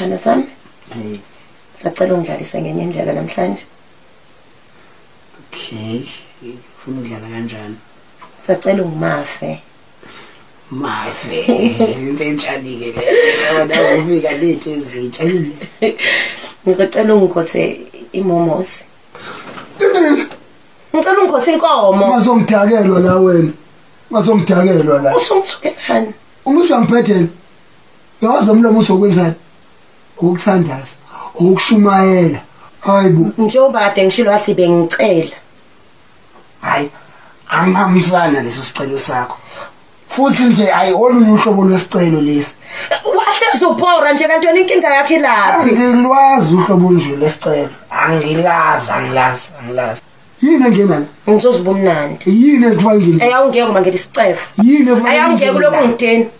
sithando sami hey. Sacela ungidlalise ngenye indlela namhlanje. Okay. Ufuna ukudlala kanjani? Sacela ungimafe. Mafe. Into enjani-ke leona ufika late ezintsha. Ngicela ungikhothe imomosi ngicela ungikhothe inkomo. Ungazongidakelwa la wena. Ungazongidakelwa la. Usungithukelani uma usuyangiphethela yawazi lo mlomo uzokwenzani? Ukuthandaza ukushumayela hayi bo. Njengoba kade ngishilo wathi bengicela. Hayi angihambisana leso sicelo sakho. Futhi nje ayi olunye uhlobo lwesicelo lesi. Wahlezi ubhora nje kanti wena inkinga yakhe laphi angilwazi uhlobo olunje lesicelo angilazi angilazi angilazi. Yini engenana ngizoziba umnandi yini ekufangile ayawungeke uma ngeli sicefe yini ayawungeke ulokhu ngideni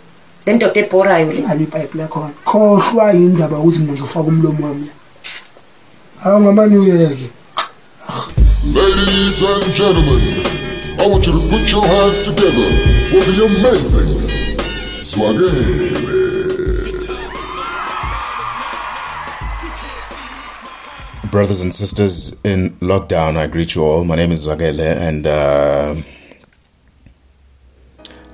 le ndoda ebhorayo le ali ipayipi lakhona khohlwa yindaba ukuthi mina ngizofaka umlomo wami la awungamanyuyeke Ladies and gentlemen, I want you to put your hands together for the amazing Zwakele. Brothers and sisters in lockdown, I greet you all. My name is Zwakele, and uh,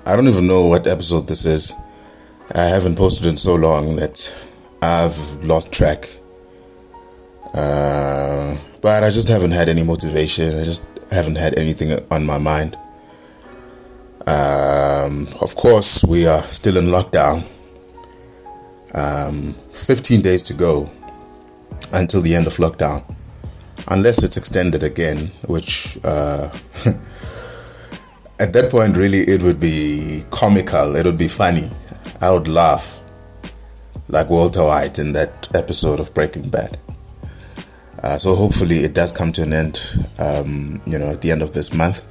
I don't even know what episode this is. I haven't posted in so long that I've lost track. Uh, but I just haven't had any motivation. I just haven't had anything on my mind. Um, of course, we are still in lockdown. Um, 15 days to go until the end of lockdown, unless it's extended again, which uh, at that point, really, it would be comical, it would be funny. I would laugh like Walter White in that episode of Breaking Bad. Uh, so hopefully it does come to an end, um, you know, at the end of this month.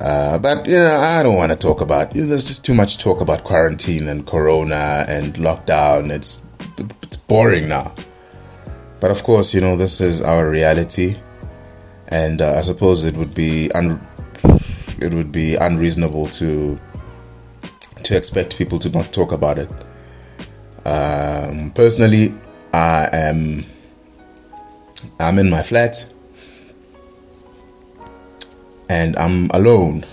Uh, but you know, I don't want to talk about. You know, there's just too much talk about quarantine and corona and lockdown. It's it's boring now. But of course, you know, this is our reality, and uh, I suppose it would be un- it would be unreasonable to to expect people to not talk about it. Um, personally, I am I'm in my flat and I'm alone.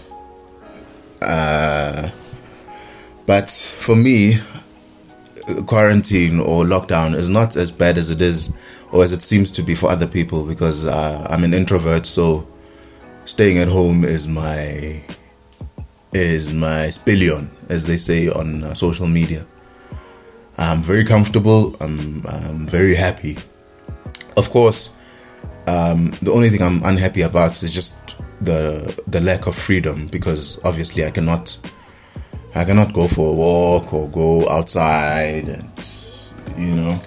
Uh, but for me, quarantine or lockdown is not as bad as it is or as it seems to be for other people because uh, I'm an introvert, so staying at home is my is my spillion, as they say on uh, social media. I'm very comfortable. I'm, I'm very happy. Of course, um, the only thing I'm unhappy about is just the the lack of freedom because obviously I cannot I cannot go for a walk or go outside and you know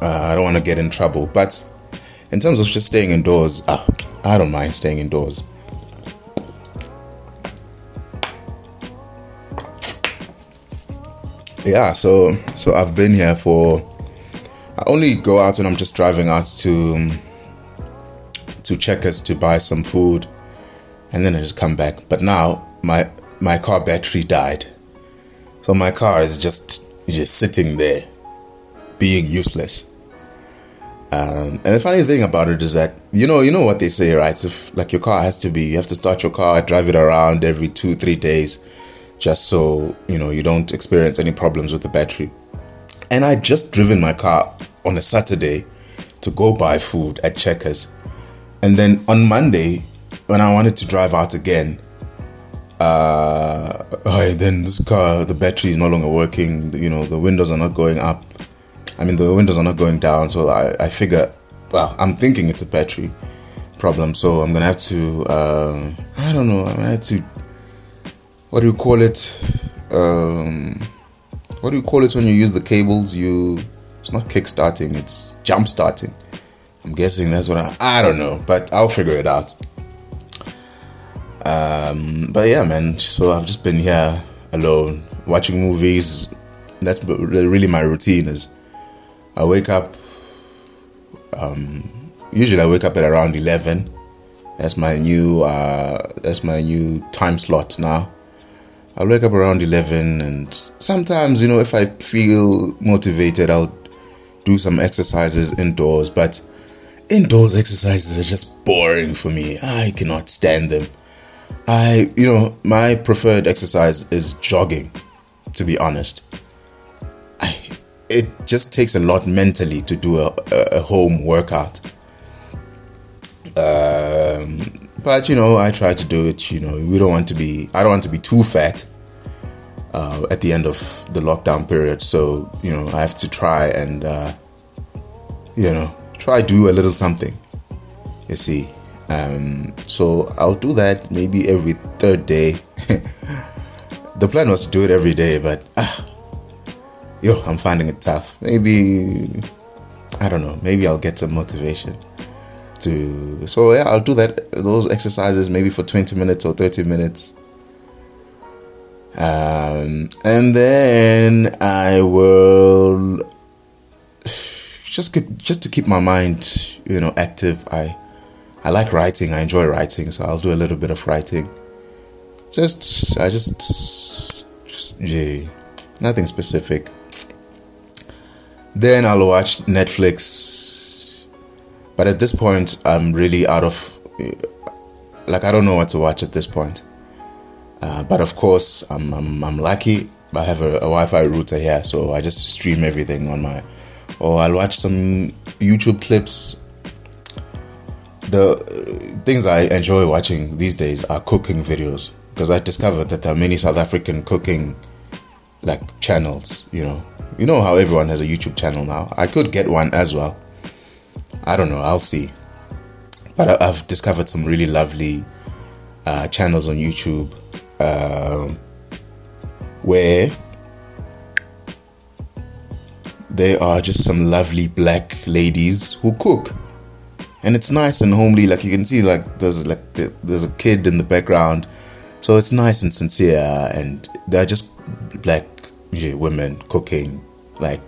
uh, I don't want to get in trouble. But in terms of just staying indoors, ah, I don't mind staying indoors. Yeah, so so I've been here for. I only go out when I'm just driving out to to Checkers to buy some food, and then I just come back. But now my my car battery died, so my car is just just sitting there, being useless. Um, and the funny thing about it is that you know you know what they say, right? If like your car has to be, you have to start your car, drive it around every two three days, just so you know you don't experience any problems with the battery. And I just driven my car on a Saturday to go buy food at Checkers, and then on Monday when I wanted to drive out again, uh, oh, then this car the battery is no longer working. You know the windows are not going up. I mean, the windows are not going down, so I, I figure, well, I'm thinking it's a battery problem, so I'm gonna have to, uh, I don't know, I'm gonna have to, what do you call it? Um, what do you call it when you use the cables? You, it's not kick starting, it's jump starting. I'm guessing that's what I, I don't know, but I'll figure it out. Um, but yeah, man, so I've just been here alone, watching movies. That's really my routine is I wake up. Um, usually, I wake up at around eleven. That's my new. Uh, that's my new time slot now. I'll wake up around 11 and sometimes, you know, if I feel motivated, I'll do some exercises indoors, but indoors exercises are just boring for me. I cannot stand them. I, you know, my preferred exercise is jogging, to be honest. I, it just takes a lot mentally to do a, a, home workout. Um, but you know, I try to do it. You know, we don't want to be. I don't want to be too fat uh, at the end of the lockdown period. So you know, I have to try and uh, you know try do a little something. You see, um, so I'll do that maybe every third day. the plan was to do it every day, but ah, yo, I'm finding it tough. Maybe I don't know. Maybe I'll get some motivation to. So yeah, I'll do that. Those exercises maybe for 20 minutes or 30 minutes. Um, and then I will just keep, just to keep my mind, you know, active. I I like writing. I enjoy writing, so I'll do a little bit of writing. Just I just just yeah, nothing specific. Then I'll watch Netflix. But at this point, I'm really out of like I don't know what to watch at this point. Uh, but of course, I'm, I'm I'm lucky. I have a, a Wi-Fi router here, so I just stream everything on my. Or I'll watch some YouTube clips. The things I enjoy watching these days are cooking videos because I discovered that there are many South African cooking like channels. You know, you know how everyone has a YouTube channel now. I could get one as well. I don't know. I'll see. But I, I've discovered some really lovely uh, channels on YouTube um, where there are just some lovely black ladies who cook and it's nice and homely like you can see like there's like there's a kid in the background so it's nice and sincere and they're just black women cooking like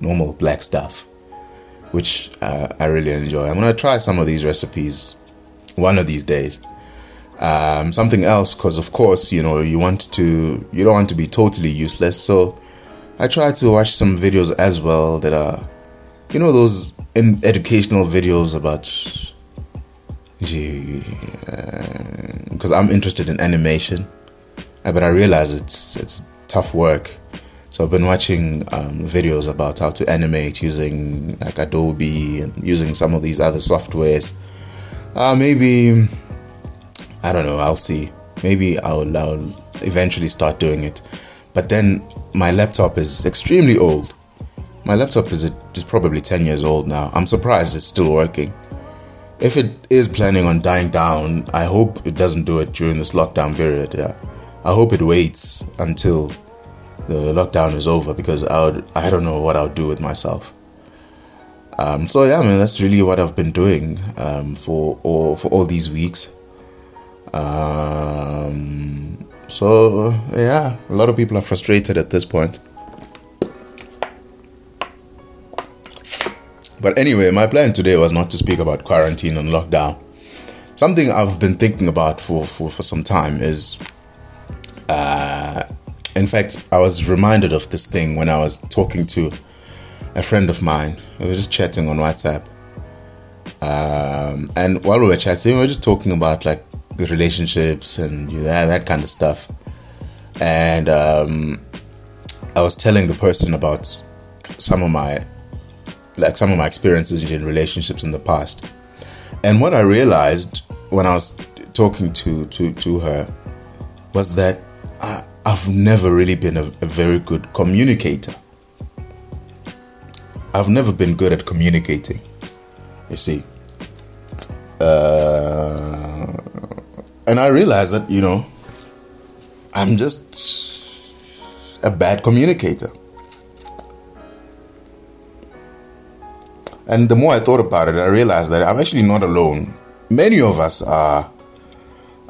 normal black stuff which uh, i really enjoy. I'm gonna try some of these recipes one of these days. Um, something else because of course you know you want to you don't want to be totally useless. So i try to watch some videos as well that are you know those educational videos about because i'm interested in animation uh, but i realize it's it's tough work so i've been watching um, videos about how to animate using like adobe and using some of these other softwares uh, maybe I don't know. I'll see. Maybe I'll, I'll eventually start doing it. But then my laptop is extremely old. My laptop is, is probably 10 years old now. I'm surprised it's still working. If it is planning on dying down, I hope it doesn't do it during this lockdown period. Yeah. I hope it waits until the lockdown is over because I would, I don't know what I'll do with myself. Um, so yeah, man, that's really what I've been doing um, for all for all these weeks. Um, so yeah, a lot of people are frustrated at this point. But anyway, my plan today was not to speak about quarantine and lockdown. Something I've been thinking about for, for, for some time is, uh, in fact, I was reminded of this thing when I was talking to a friend of mine. We were just chatting on WhatsApp. Um, and while we were chatting, we were just talking about like relationships and that, that kind of stuff. And um, I was telling the person about some of my like some of my experiences in relationships in the past. And what I realized when I was talking to to, to her was that I, I've never really been a, a very good communicator. I've never been good at communicating. You see. Uh, and I realized that, you know, I'm just a bad communicator. And the more I thought about it, I realized that I'm actually not alone. Many of us are,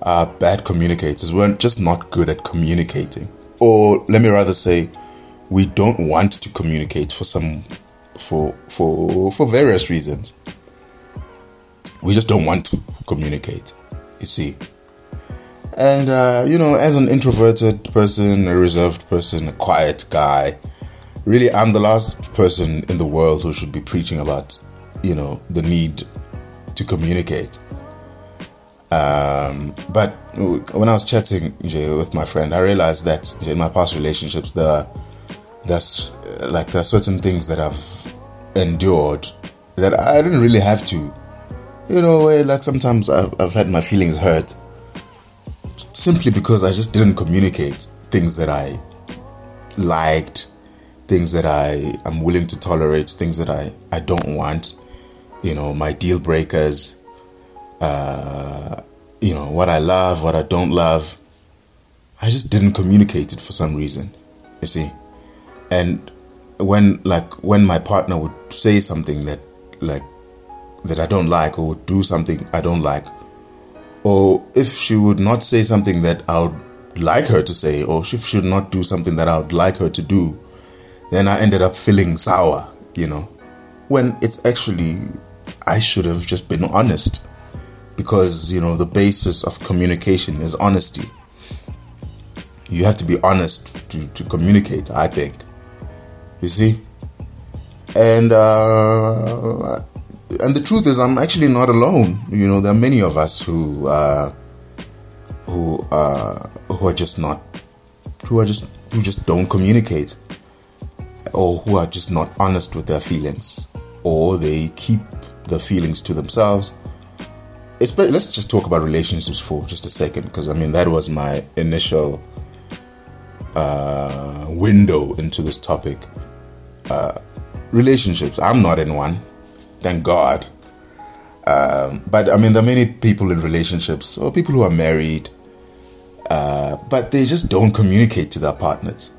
are bad communicators. We're just not good at communicating. Or let me rather say, we don't want to communicate for some for for for various reasons. We just don't want to communicate. You see. And uh, you know, as an introverted person, a reserved person, a quiet guy, really, I'm the last person in the world who should be preaching about, you know, the need to communicate. Um, but when I was chatting with my friend, I realized that in my past relationships, there are, there's like there are certain things that I've endured that I didn't really have to. You know, like sometimes I've, I've had my feelings hurt simply because I just didn't communicate things that I liked, things that I am willing to tolerate, things that I, I don't want, you know, my deal breakers, uh, you know, what I love, what I don't love. I just didn't communicate it for some reason, you see. And when like when my partner would say something that like that I don't like or would do something I don't like or if she would not say something that I would like her to say or she should not do something that I would like her to do then I ended up feeling sour you know when it's actually I should have just been honest because you know the basis of communication is honesty. You have to be honest to, to communicate I think. You see? And uh, and the truth is i'm actually not alone. You know there are many of us who uh, who uh, who are just not who are just who just don't communicate or who are just not honest with their feelings or they keep the feelings to themselves let's just talk about relationships for just a second because i mean that was my initial uh, window into this topic uh, relationships. I'm not in one, thank God. Um, but I mean, there are many people in relationships or people who are married, uh, but they just don't communicate to their partners.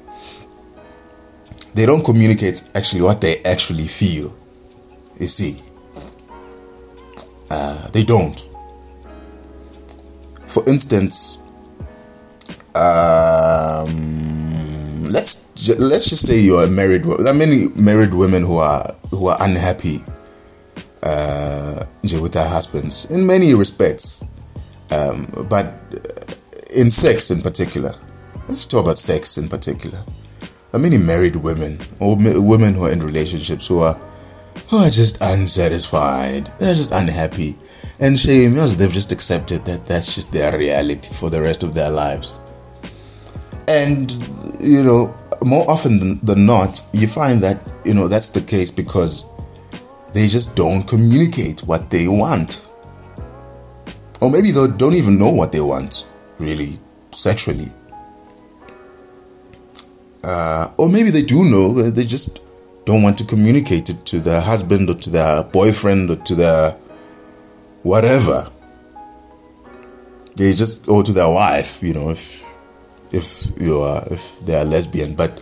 They don't communicate actually what they actually feel. You see, uh, they don't. For instance, um, let's let's just say you're a married. There are many married women who are who are unhappy uh, with their husbands in many respects, um, but in sex in particular. Let's talk about sex in particular. There are many married women or women who are in relationships who are who are just unsatisfied. They're just unhappy, and shame because they've just accepted that that's just their reality for the rest of their lives. And you know, more often than, not, you find that you know that's the case because they just don't communicate what they want, or maybe they don't even know what they want really sexually. Uh, or maybe they do know, they just don't want to communicate it to their husband or to their boyfriend or to their whatever. They just or to their wife, you know, if if you are if they are lesbian. But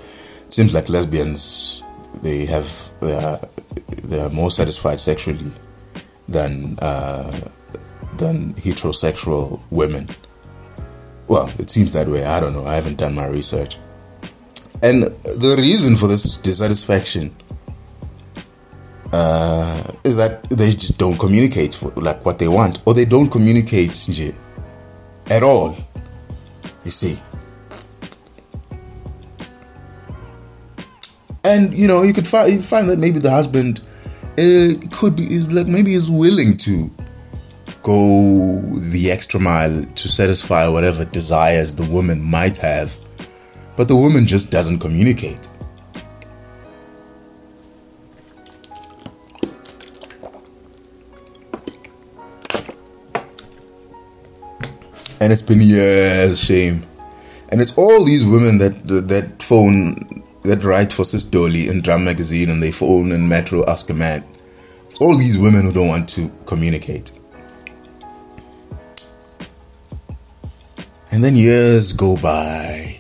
it seems like lesbians they have they are they are more satisfied sexually than uh, than heterosexual women. Well, it seems that way. I don't know. I haven't done my research. And the reason for this dissatisfaction uh, is that they just don't communicate for, like what they want, or they don't communicate at all. You see. And you know, you could find find that maybe the husband uh, could be like maybe is willing to go the extra mile to satisfy whatever desires the woman might have but the woman just doesn't communicate. And it's been years, shame. And it's all these women that that phone that write for Sis Dolly in Drum Magazine and they phone in Metro Ask a Man. It's all these women who don't want to communicate. And then years go by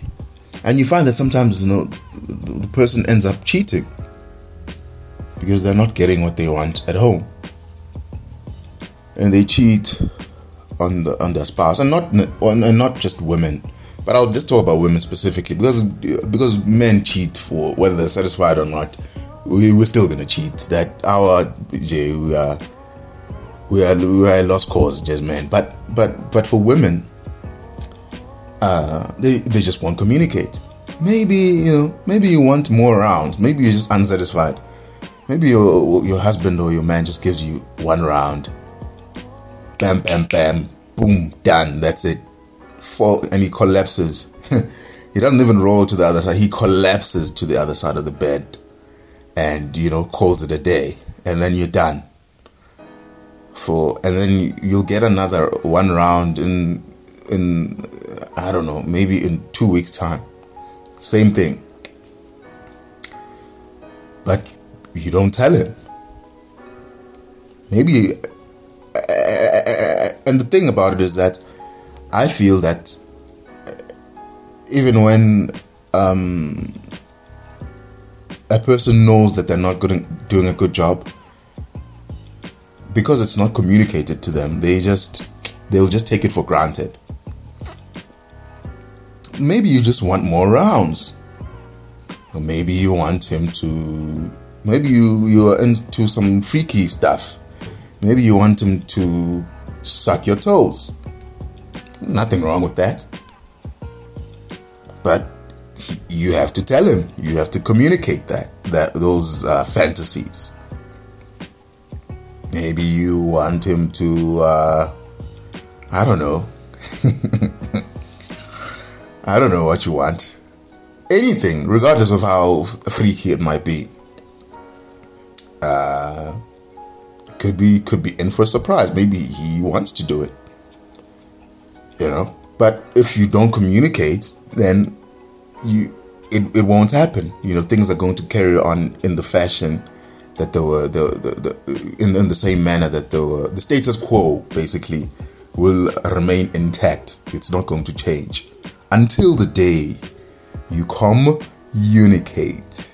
and you find that sometimes you know the person ends up cheating because they're not getting what they want at home. And they cheat on the on their spouse. And not and not just women but I'll just talk about women specifically because because men cheat for whether they're satisfied or not. We, we're still gonna cheat. That our we are we are we are a lost cause just men. But but but for women uh, they they just won't communicate. Maybe you know, maybe you want more rounds. Maybe you're just unsatisfied. Maybe your your husband or your man just gives you one round. Bam, bam, bam, boom, done. That's it. Fall and he collapses. he doesn't even roll to the other side. He collapses to the other side of the bed, and you know calls it a day. And then you're done. For and then you'll get another one round in in I don't know maybe in two weeks time. Same thing. But you don't tell him. Maybe, uh, uh, uh, and the thing about it is that I feel that even when um, a person knows that they're not good, doing a good job, because it's not communicated to them, they just they'll just take it for granted. Maybe you just want more rounds. Or maybe you want him to maybe you you are into some freaky stuff. Maybe you want him to suck your toes. Nothing wrong with that. But you have to tell him. You have to communicate that that those uh, fantasies. Maybe you want him to uh, I don't know. I don't know what you want. Anything, regardless of how freaky it might be. Uh, could be could be in for a surprise. Maybe he wants to do it. You know, but if you don't communicate, then you it, it won't happen. You know, things are going to carry on in the fashion that they were the, the, the in, in the same manner that they were the status quo basically will remain intact. It's not going to change until the day you communicate.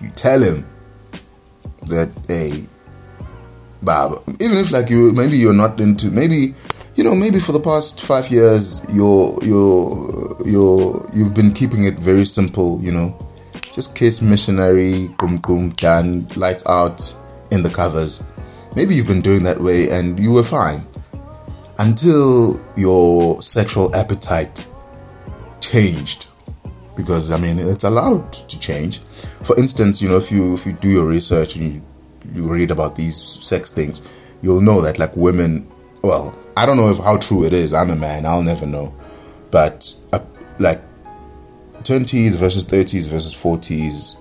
You tell him that hey, Bob, even if like you maybe you're not into maybe you know maybe for the past five years you're you're you're you've been keeping it very simple. You know, just kiss missionary, boom boom, done, lights out in the covers. Maybe you've been doing that way and you were fine until your sexual appetite changed. Because i mean it's allowed to change. For instance you know if you if you do your research and you, you read about these sex things you'll know that like women well i don't know if how true it is. I'm a man. I'll never know. But uh, like 20s versus 30s versus 40s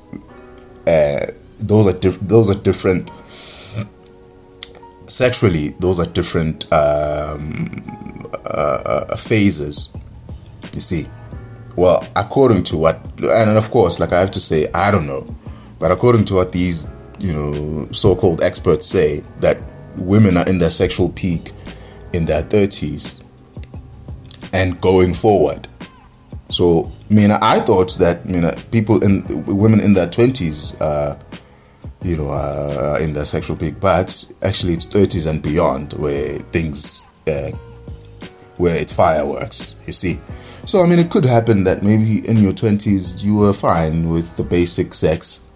uh, those are diff- those are different sexually those are different um, uh, uh, phases you see. Well according to what and of course like i have to say i don't know but according to what these you know so-called experts say that women are in their sexual peak in their 30s and going forward. So I mean I thought that I mean people in women in their 20s uh, you know, uh, in their sexual peak. But actually, it's 30s and beyond where things, uh, where it's fireworks, you see. So, I mean, it could happen that maybe in your 20s you were fine with the basic sex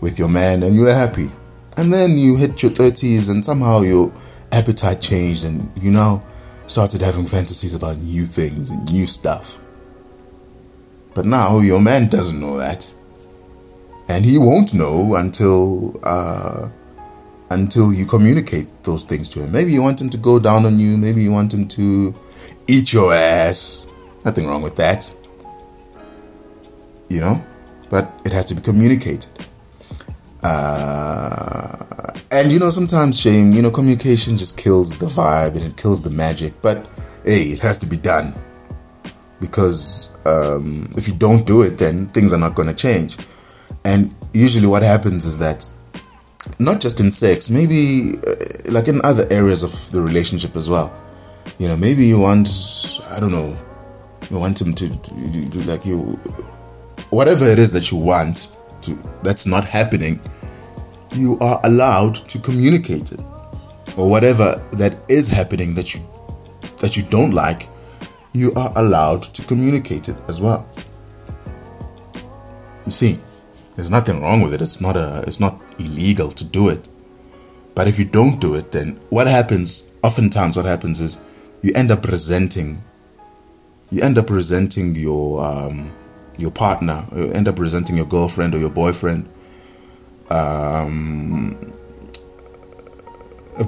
with your man and you were happy. And then you hit your 30s and somehow your appetite changed and you now started having fantasies about new things and new stuff. But now your man doesn't know that and he won't know until uh, until you communicate those things to him. Maybe you want him to go down on you. Maybe you want him to eat your ass. Nothing wrong with that. You know, but it has to be communicated. Uh, and you know, sometimes shame. You know, communication just kills the vibe and it kills the magic. But hey, it has to be done because um, if you don't do it, then things are not going to change. And usually, what happens is that not just in sex, maybe uh, like in other areas of the relationship as well. You know, maybe you want, I don't know, you want him to, to like you, whatever it is that you want to, that's not happening, you are allowed to communicate it. Or whatever that is happening that you that you don't like, you are allowed to communicate it as well. You see, there's nothing wrong with it. It's not a it's not illegal to do it. But if you don't do it, then what happens? Oftentimes, what happens is you end up resenting you end up resenting your um, your partner, you end up resenting your girlfriend or your boyfriend, um,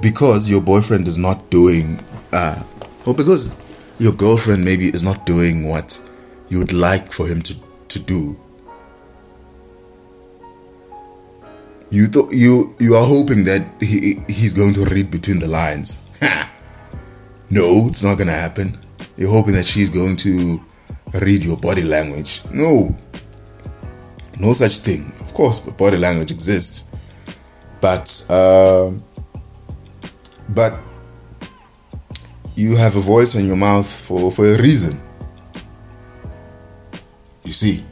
because your boyfriend is not doing, uh, or because your girlfriend maybe is not doing what you would like for him to to do. You th- you you are hoping that he he's going to read between the lines. no, it's not gonna happen. You're hoping that she's going to read your body language. No, no such thing. Of course, body language exists, but uh, but you have a voice in your mouth for for a reason. You see,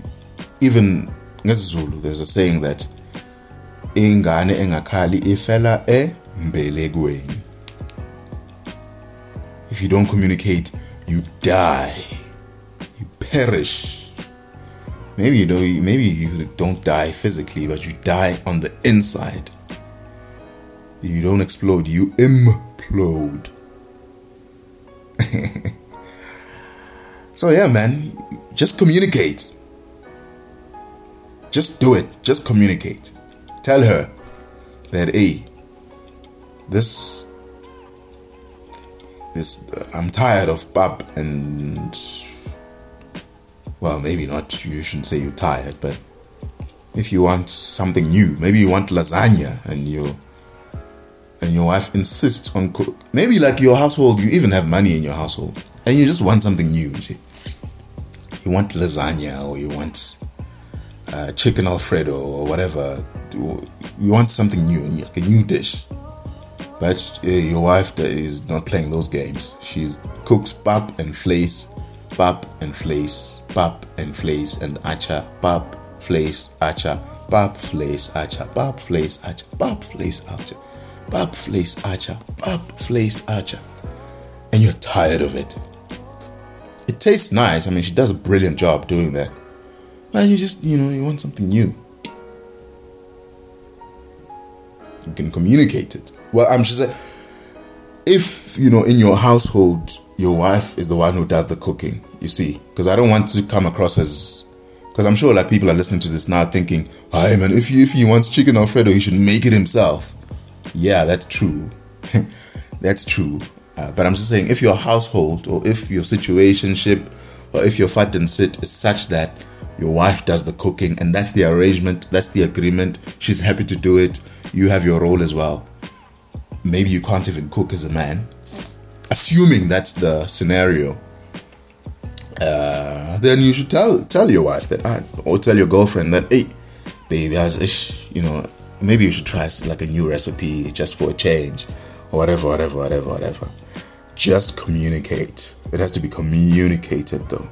even there's a saying that ingane engakhali ifela embelekweni. If you don't communicate, you die. You perish. Maybe you know maybe you don't die physically, but you die on the inside. You don't explode, you implode. so yeah, man, just communicate. Just do it. Just communicate. Tell her that hey, this this I'm tired of pap and well, maybe not. You shouldn't say you're tired, but if you want something new, maybe you want lasagna and you and your wife insists on cook. Maybe like your household, you even have money in your household, and you just want something new. You want lasagna or you want uh, chicken alfredo or whatever. You want something new, like a new dish. But uh, your wife is not playing those games. She cooks pap and vleis, pap and vleis, pap and vleis and acha, pap, vleis, acha, pap, vleis, acha, pap, vleis, acha, pap, vleis, acha, pap, vleis, acha, pap, vleis, acha. And you're tired of it. It tastes nice. I mean, she does a brilliant job doing that. But you just, you know, you want something new. You can communicate it. Well, I'm just saying, if, you know, in your household, your wife is the one who does the cooking, you see, because I don't want to come across as, because I'm sure like people are listening to this now thinking, hi man, if he, if he wants chicken Alfredo, he should make it himself. Yeah, that's true. that's true. Uh, but I'm just saying, if your household or if your situationship or if your fat and sit is such that your wife does the cooking and that's the arrangement, that's the agreement, she's happy to do it, you have your role as well. Maybe you can't even cook as a man. Assuming that's the scenario, uh, then you should tell tell your wife that, uh, or tell your girlfriend that, hey, baby, as ish, you know, maybe you should try like a new recipe just for a change, or whatever, whatever, whatever, whatever. Just communicate. It has to be communicated though.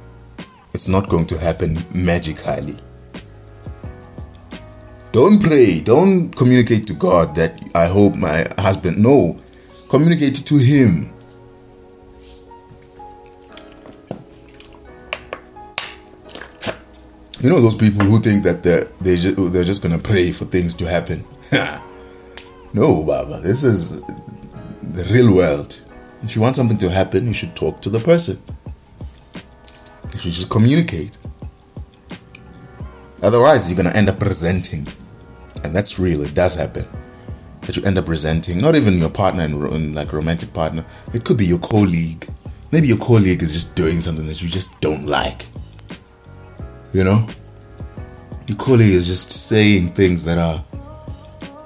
It's not going to happen magically. Don't pray. Don't communicate to God that I hope my husband. No. Communicate to Him. You know those people who think that they're, they just, they're just to pray for things to happen. no, Baba. This is the real world. If you want something to happen, you should talk to the person. You should just communicate. Otherwise, you're gonna end up resenting, and that's real. It does happen that you end up resenting. Not even your partner and like romantic partner. It could be your colleague. Maybe your colleague is just doing something that you just don't like. You know, your colleague is just saying things that are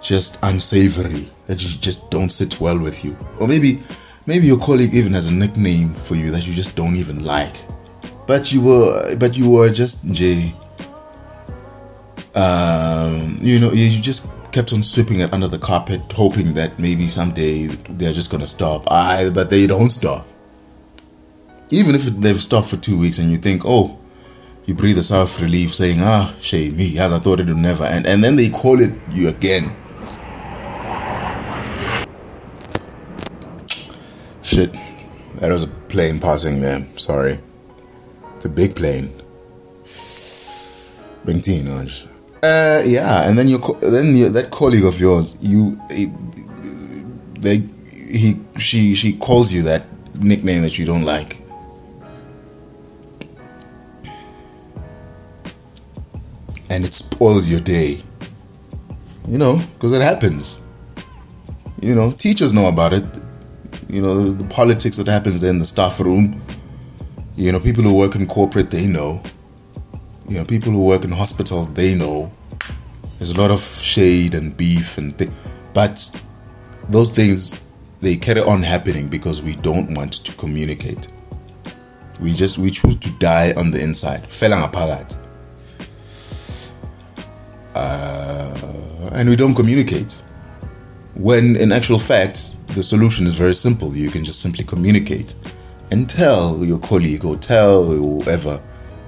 just unsavory that you just don't sit well with you, or maybe maybe your colleague even has a nickname for you that you just don't even like but you were but you were just Jay um you know you just kept on sweeping it under the carpet hoping that maybe someday they're just gonna stop. I but they don't stop. Even if they've stopped for two weeks and you think oh you breathe a sigh of relief saying ah shame me as I thought it would never end. And then they call it you again. Shit. That was a plane passing there. Sorry. The big plane. Bentin, uh, yeah, and then you, then your, that colleague of yours, you, they, he, she, she calls you that nickname that you don't like. And it spoils your day. You know, because it happens. You know, teachers know about it. You know, the, the politics that happens there in the staff room. You know, people who work in corporate, they know you know, people who work in hospitals, they know. There's a lot of shade and beef and but those things they carry on happening because we don't want to communicate. We just we choose to die on the inside. Fela ngaphakathi. Uh, and we don't communicate. When in actual fact, the solution is very simple. You can just simply communicate and tell your colleague or tell whoever,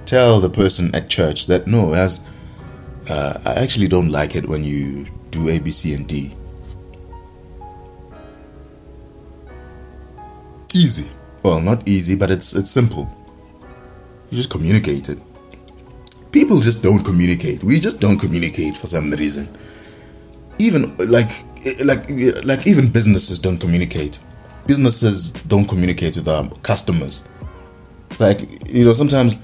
tell the person at church that no, as uh, I actually don't like it when you do A, B, C, and D. Easy. Well, not easy, but it's it's simple. You just communicate it. People just don't communicate. We just don't communicate for some reason. Even like like like even businesses don't communicate. Businesses don't communicate with their customers. Like you know, sometimes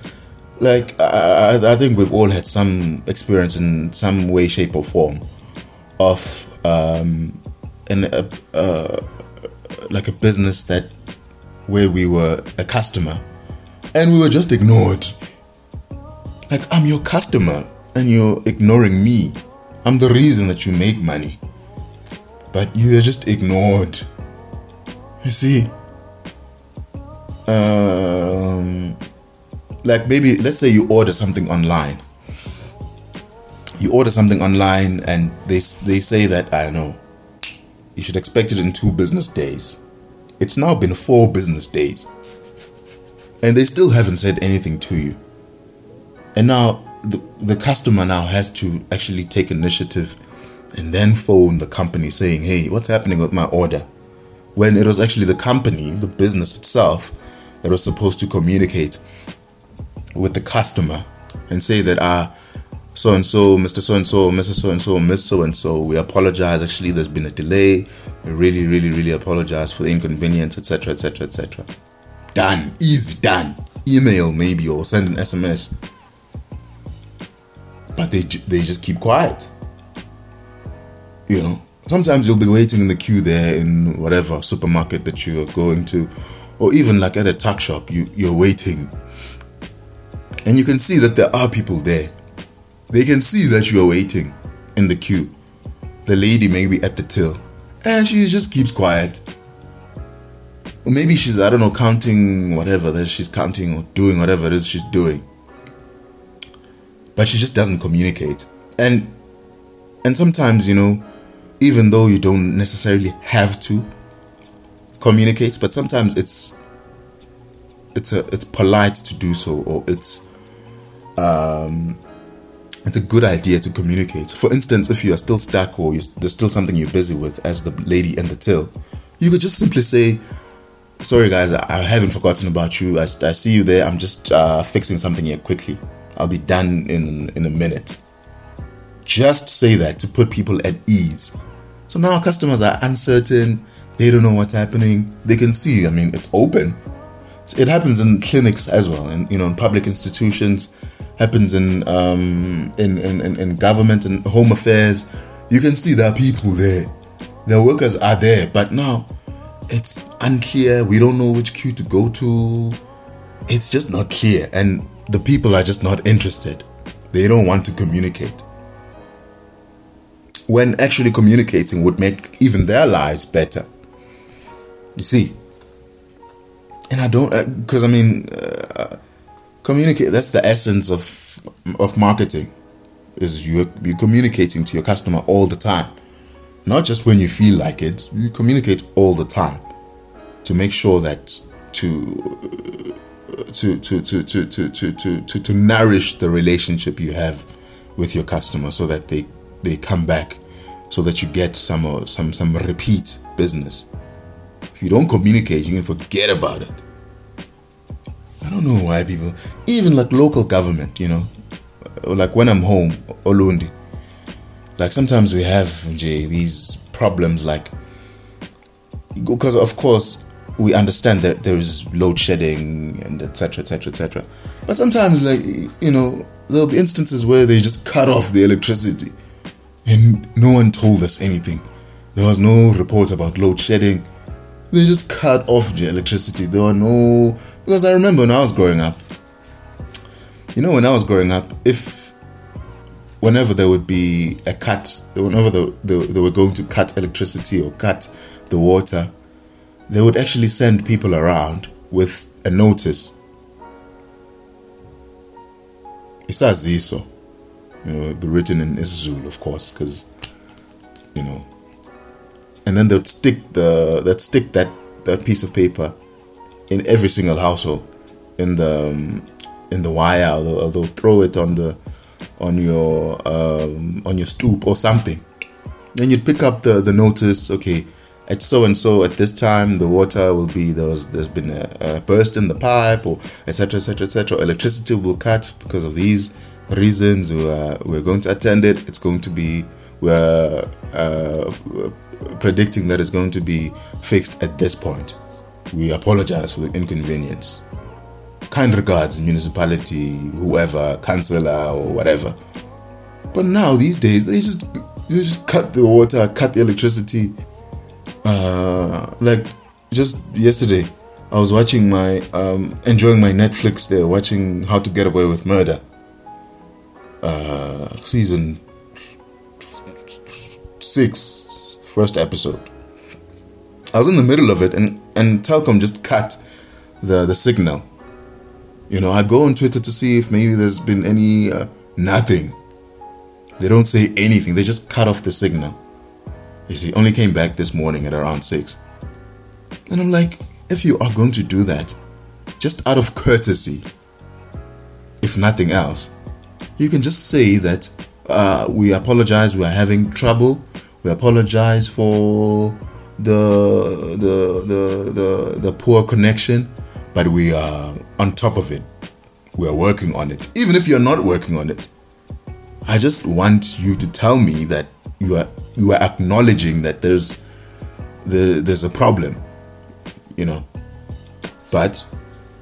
like I, I think we've all had some experience in some way, shape, or form of um, an uh, uh, like a business that where we were a customer and we were just ignored. Like I'm your customer and you're ignoring me. I'm the reason that you make money, but you are just ignored. You see. Um, like maybe let's say you order something online you order something online and they they say that I know you should expect it in two business days. It's now been four business days, and they still haven't said anything to you. And now the the customer now has to actually take initiative, and then phone the company saying, "Hey, what's happening with my order?" When it was actually the company, the business itself, that was supposed to communicate with the customer and say that ah so and so, Mr. So and so, Mrs. So and so, Miss So and so, we apologize. Actually, there's been a delay. We really, really, really apologize for the inconvenience, etc., etc., etc. Done. Easy. Done. Email maybe or send an SMS. But they they just keep quiet. You know, sometimes you'll be waiting in the queue there in whatever supermarket that you are going to, or even like at a tuck shop, you you're waiting, and you can see that there are people there they can see that you are waiting in the queue. The lady may be at the till and she just keeps quiet. Maybe she's, I don't know, counting whatever that she's counting or doing whatever it is she's doing. But she just doesn't communicate. And and sometimes, you know, even though you don't necessarily have to communicate, but sometimes it's it's a it's polite to do so or it's um it's a good idea to communicate. For instance, if you are still stuck or there's still something you're busy with, as the lady in the till, you could just simply say, "Sorry, guys, I, I haven't forgotten about you. I, I see you there. I'm just uh, fixing something here quickly. I'll be done in in a minute." Just say that to put people at ease. So now customers are uncertain. They don't know what's happening. They can see. I mean, it's open. It happens in clinics as well, and you know, in public institutions happens in, um, in, in, in, government and home affairs, you can see there are people there. The workers are there, but now it's unclear. We don't know which queue to go to. It's just not clear, and the people are just not interested. They don't want to communicate. When actually communicating would make even their lives better. You see, and I don't because I mean uh, communicate that's the essence of of marketing is you you communicating to your customer all the time. Not just when you feel like it you communicate all the time to make sure that to to to to to to to to, to, to nourish the relationship you have with your customer so that they they come back so that you get some uh, some some repeat business. If you don't communicate you can forget about it I don't know why people, even like local government, you know, like when I'm home, Ulundi, like sometimes we have Jay, these problems like, because of course we understand that there is load shedding and etc. etc. etc. But sometimes, like, you know, there'll be instances where they just cut off the electricity, and no one told us anything. There was no report about load shedding. They just cut off the electricity. There were no because I remember when I was growing up. You know, when I was growing up, if whenever there would be a cut, whenever they, they, they were going to cut electricity or cut the water, they would actually send people around with a notice. Isaziso. You know, it'd be written in isiZulu, of course, because you know. And then they'd stick the they'd stick that that piece of paper in every single household in the um, in the wire or they'll, they'll throw it on the on your um, on your stoop or something. Then you'd pick up the the notice okay at so and so at this time the water will be there was there's been a, a burst in the pipe or etc etc etc electricity will cut because of these reasons. We're, we're going to attend it. It's going to be we're uh, predicting that it's going to be fixed at this point. We apologize for the inconvenience. Kind regards municipality whoever councillor or whatever. But now these days they just they just cut the water cut the electricity. Uh like just yesterday i was watching my um enjoying my netflix there watching how to get away with murder. Uh season six first episode i was in the middle of it and and Telkom just cut the the signal you know, I go on Twitter to see if maybe there's been any uh, nothing. They don't say anything. They just cut off the signal. You see, only came back this morning at around six, and I'm like, if you are going to do that, just out of courtesy, if nothing else, you can just say that uh, we apologize. We are having trouble. We apologize for the the the the, the poor connection but we are on top of it. We are working on it. Even if you're not working on it, I just want you to tell me that you are you are acknowledging that there's the, there's a problem, you know, but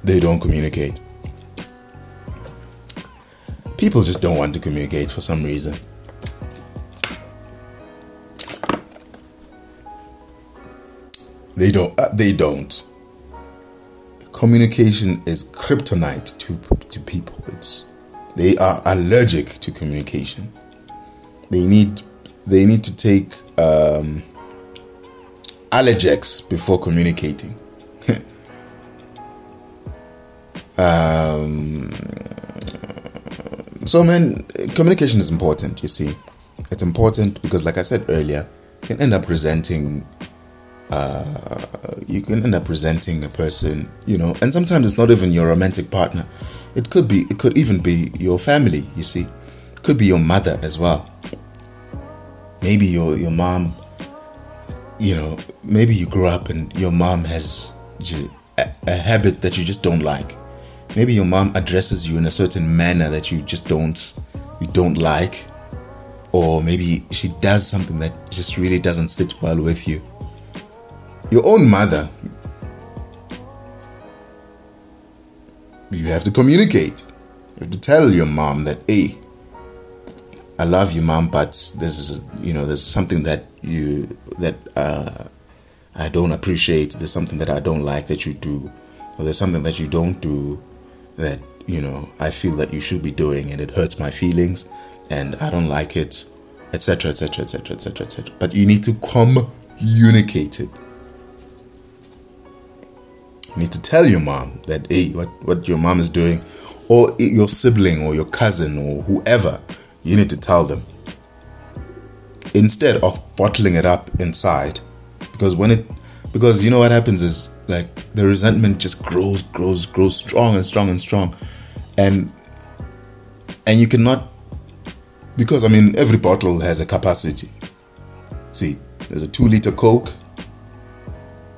they don't communicate. People just don't want to communicate for some reason. They don't. Uh, they don't communication is kryptonite to to people. It's they are allergic to communication. They need they need to take um, allergex before communicating. um, so man, communication is important. You see, it's important because, like I said earlier, you can end up presenting uh, you can end up presenting a person, you know, and sometimes it's not even your romantic partner. It could be, it could even be your family. You see, it could be your mother as well. Maybe your your mom. You know, maybe you grew up and your mom has a, a habit that you just don't like. Maybe your mom addresses you in a certain manner that you just don't you don't like, or maybe she does something that just really doesn't sit well with you your own mother, you have to communicate. You have to tell your mom that, hey, I love you, mom, but there's you know there's something that you that uh, I don't appreciate. There's something that I don't like that you do, or there's something that you don't do that you know I feel that you should be doing, and it hurts my feelings, and I don't like it, etc., etc., etc., etc., etc. But you need to communicate it. You need to tell your mom that, hey, what, what your mom is doing, or your sibling, or your cousin, or whoever, you need to tell them. Instead of bottling it up inside. Because when it, because you know what happens is like the resentment just grows, grows, grows strong and strong and strong. And, and you cannot, because I mean, every bottle has a capacity. See, there's a two liter Coke,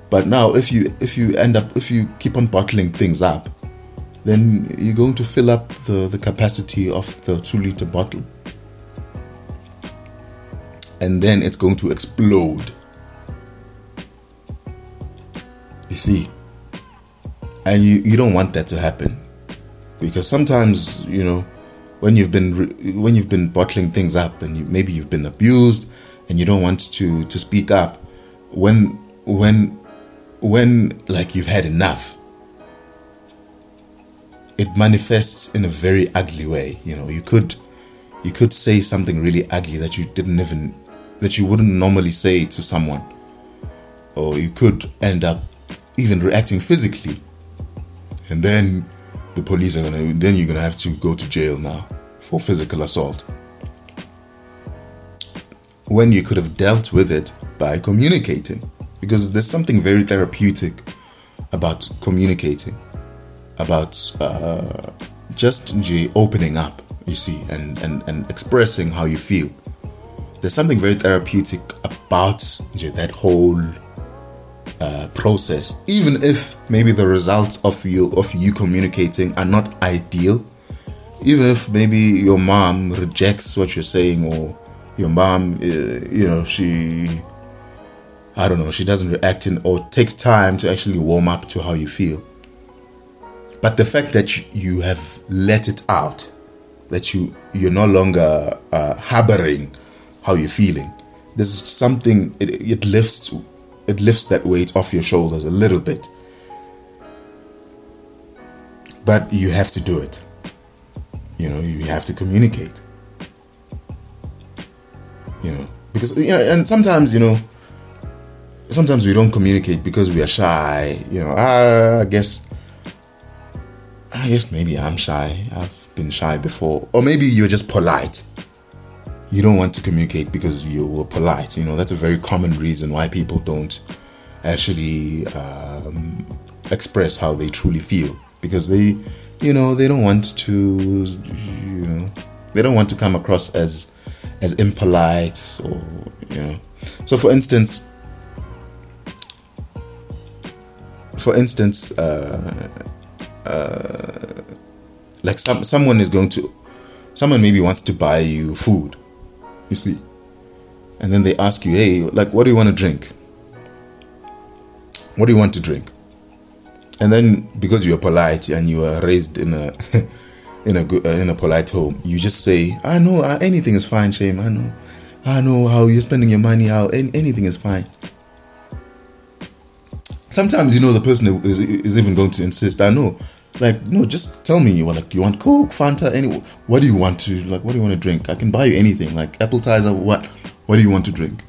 but now, if you if you end up if you keep on bottling things up, then you're going to fill up the, the capacity of the two liter bottle, and then it's going to explode. You see, and you, you don't want that to happen because sometimes you know when you've been re- when you've been bottling things up and you, maybe you've been abused and you don't want to to speak up when when when like you've had enough it manifests in a very ugly way you know. You could you could say something really ugly that you didn't even that you wouldn't normally say to someone. Or you could end up even reacting physically. And then the police are gonna then you're gonna have to go to jail now for physical assault. When you could have dealt with it by communicating because there's something very therapeutic about communicating about uh, just opening up you see and, and and expressing how you feel. There's something very therapeutic about that whole uh, process even if maybe the results of you of you communicating are not ideal even if maybe your mom rejects what you're saying or your mom uh, you know she i don't know she doesn't react in or takes time to actually warm up to how you feel. But the fact that you- have let it out that you you're no longer uh, harboring how you're feeling there's something it, it lifts it lifts that weight off your shoulders a little bit. But you have to do it. You know you have to communicate. You know because you know and sometimes you know sometimes we don't communicate because we are shy you know. I guess i guess maybe i'm shy. I've been shy before. Or maybe you're just polite you don't want to communicate because you were polite you know? That's a very common reason why people don't actually um, express how they truly feel. Because they you know they don't want to you know they don't want to come across as as impolite or you know? So for instance for instance uh, uh, like some someone is going to someone maybe wants to buy you food you see. And then they ask you hey like what do you want to drink? What do you want to drink? And then because you're polite and you are raised in a in a good uh, in a polite home you just say i know uh, anything is fine shame i know. I know how you're spending your money how any, anything is fine. Sometimes you know the person is, is even going to insist i know like no just tell me you want like you want coke fanta any what do you want to like what do you want to drink? I can buy you anything like Appletiser what what do you want to drink?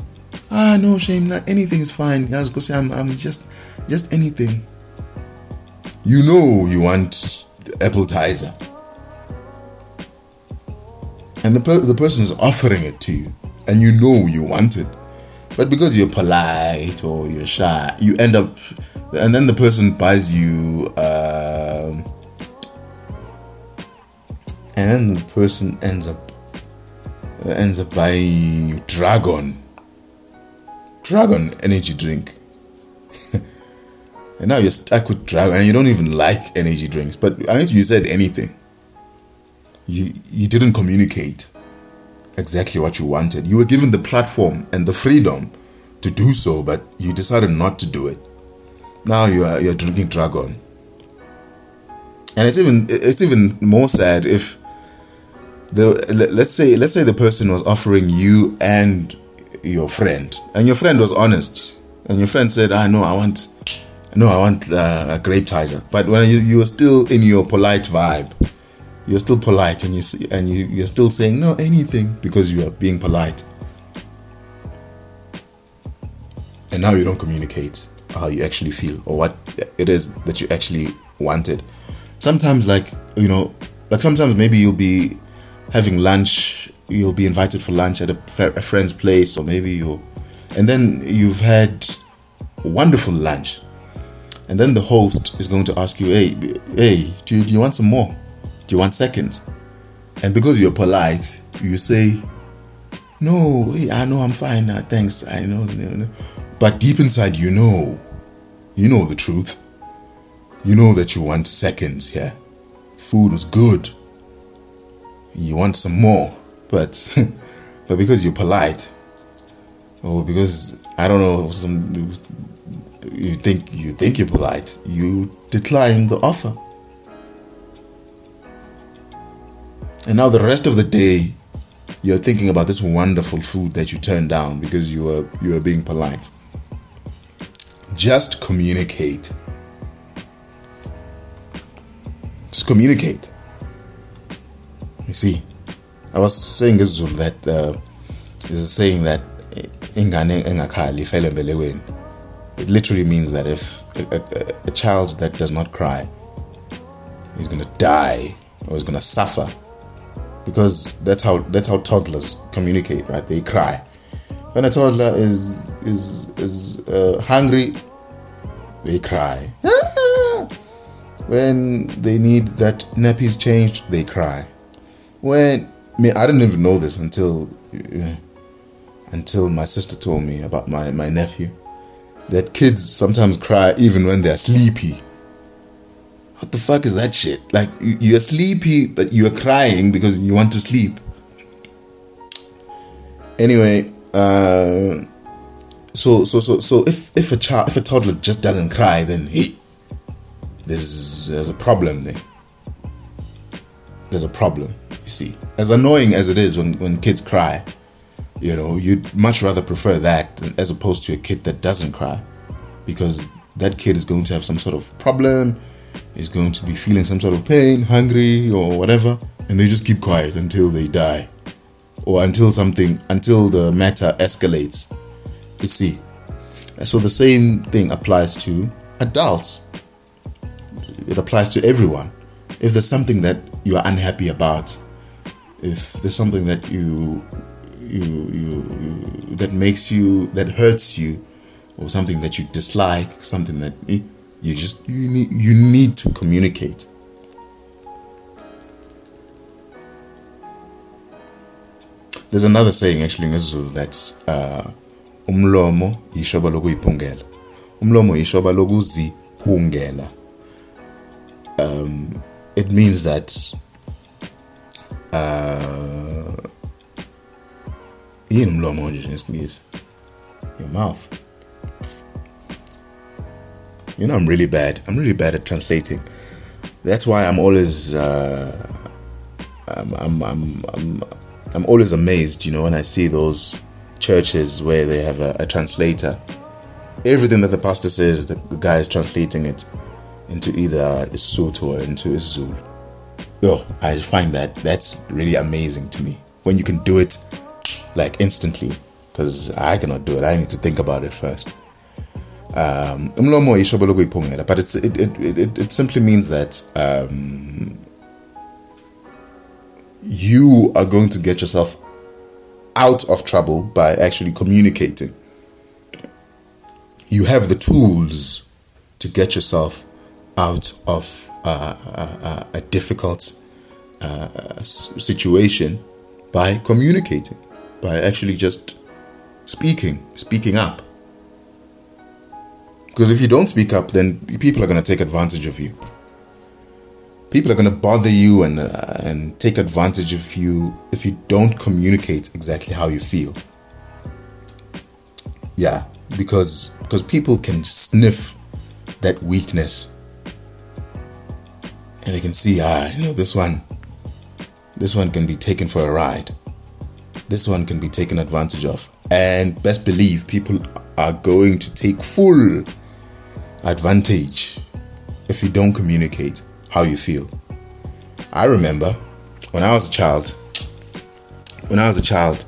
Ah no shame not anything is fine. Guys go say i'm, I'm just just anything. You know you want Appletiser and the, per- the person is offering it to you and you know you want it. But because you're polite or you're shy you end up and then the person buys you um, and the person ends up ends up buying you dragon. Dragon energy drink. And now you're stuck with dragon and you don't even like energy drinks but i mean you said anything you you didn't communicate exactly what you wanted. You were given the platform and the freedom to do so but you decided not to do it now you are you're drinking dragon. And it's even it's even more sad if the let- let's say let's say the person was offering you and your friend and your friend was honest and your friend said i know i want no i want uh, a Grapetiser. But when you, you were still in your polite vibe you're still polite and you see, and you, you're still saying no anything because you are being polite. And now you don't communicate how you actually feel or what it is that you actually wanted. Sometimes like you know like sometimes maybe you'll be having lunch you'll be invited for lunch at a, a friend's place or maybe you'll. and then you've had a wonderful lunch. And then the host is going to ask you hey hey do you, do you want some more? Do you want seconds? And because you're polite you say no i know i'm fine. Uh, thanks. I know no, no." But deep inside you know you know the truth. You know that you want seconds here. Food is good. You want some more but but because you're polite or because i don't know some you think you think you're polite you decline the offer. And now the rest of the day, you're thinking about this wonderful food that you turned down because you were you were being polite. Just communicate. Just communicate. You see, I was saying this that uh, a saying that ingane. It literally means that if a, a, a child that does not cry is gonna die or is gonna suffer because that's how that's how toddlers communicate, right? They cry. When a toddler is is is uh, hungry, they cry. when they need that nappies changed, they cry. When I mean, I didn't even know this until uh, until my sister told me about my my nephew that kids sometimes cry even when they're sleepy. What the fuck is that shit? Like you- you're sleepy, but you're crying because you want to sleep. Anyway, uh, so so so so if if a child if a toddler just doesn't cry, then hey, there's there's a problem there. There's a problem. You see, as annoying as it is when when kids cry, you know, you'd much rather prefer that as opposed to a kid that doesn't cry, because that kid is going to have some sort of problem, is going to be feeling some sort of pain, hungry or whatever, and they just keep quiet until they die, or until something, until the matter escalates. You see, so the same thing applies to adults. It applies to everyone. If there's something that you are unhappy about, if there's something that you you, you, you that makes you that hurts you or something that you dislike something that eh, you just you need you need to communicate there's another saying actually in Zulu that's uh, umlomo ishoba lokuyiphungela umlomo ishoba lokuziphungela um, it means that uh, yini umlomo nje ngesingisi your mouth. You know i'm really bad. I'm really bad at translating. That's why i'm always uh, I'm, I'm, I'm, I'm, I'm always amazed you know when i see those churches where they have a, a translator everything that the pastor says the, the guy is translating it into either Sotho or into Zulu yo i find that that's really amazing to me when you can do it like instantly because I cannot do it. I need to think about it first. Um, but it's it, it, it, it simply means that um, you are going to get yourself out of trouble by actually communicating. You have the tools to get yourself out of uh, a, a difficult uh, situation by communicating by actually just speaking, speaking up. Because if you don't speak up, then people are going to take advantage of you. People are going to bother you and uh, and take advantage of you if you don't communicate exactly how you feel. Yeah, because because people can sniff that weakness, and they can see ah, you know, this one, this one can be taken for a ride this one can be taken advantage of. And best believe people are going to take full advantage if you don't communicate how you feel. I remember when I was a child, when I was a child,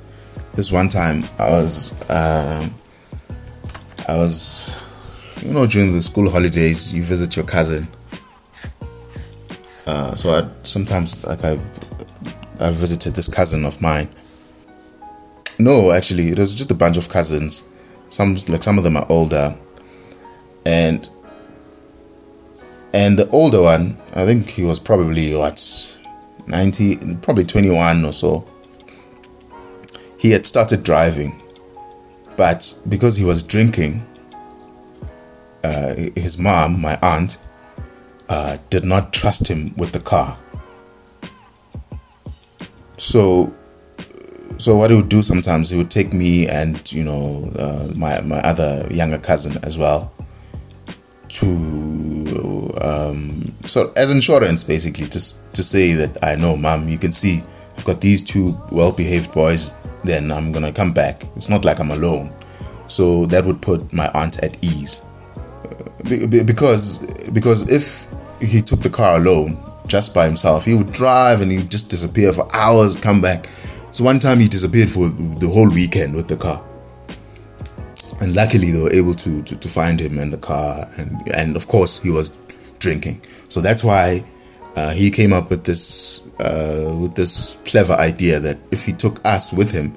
this one time I was, um, I was, you know, during the school holidays, you visit your cousin. Uh, so I sometimes like I, I visited this cousin of mine no, actually, it was just a bunch of cousins. Some like some of them are older, and and the older one, I think he was probably what ninety, probably twenty one or so. He had started driving, but because he was drinking, uh, his mom, my aunt, uh, did not trust him with the car. So so what he would do sometimes he would take me and you know uh, my my other younger cousin as well to um, so as insurance basically just to say that I know, mom, you can see I've got these two well-behaved boys. Then I'm gonna come back. It's not like I'm alone, so that would put my aunt at ease. Be- because because if he took the car alone just by himself he would drive and he would just disappear for hours come back so one time he disappeared for the whole weekend with the car and luckily they were able to to, to find him in the car and and of course he was drinking. So that's why uh, he came up with this uh, with this clever idea that if he took us with him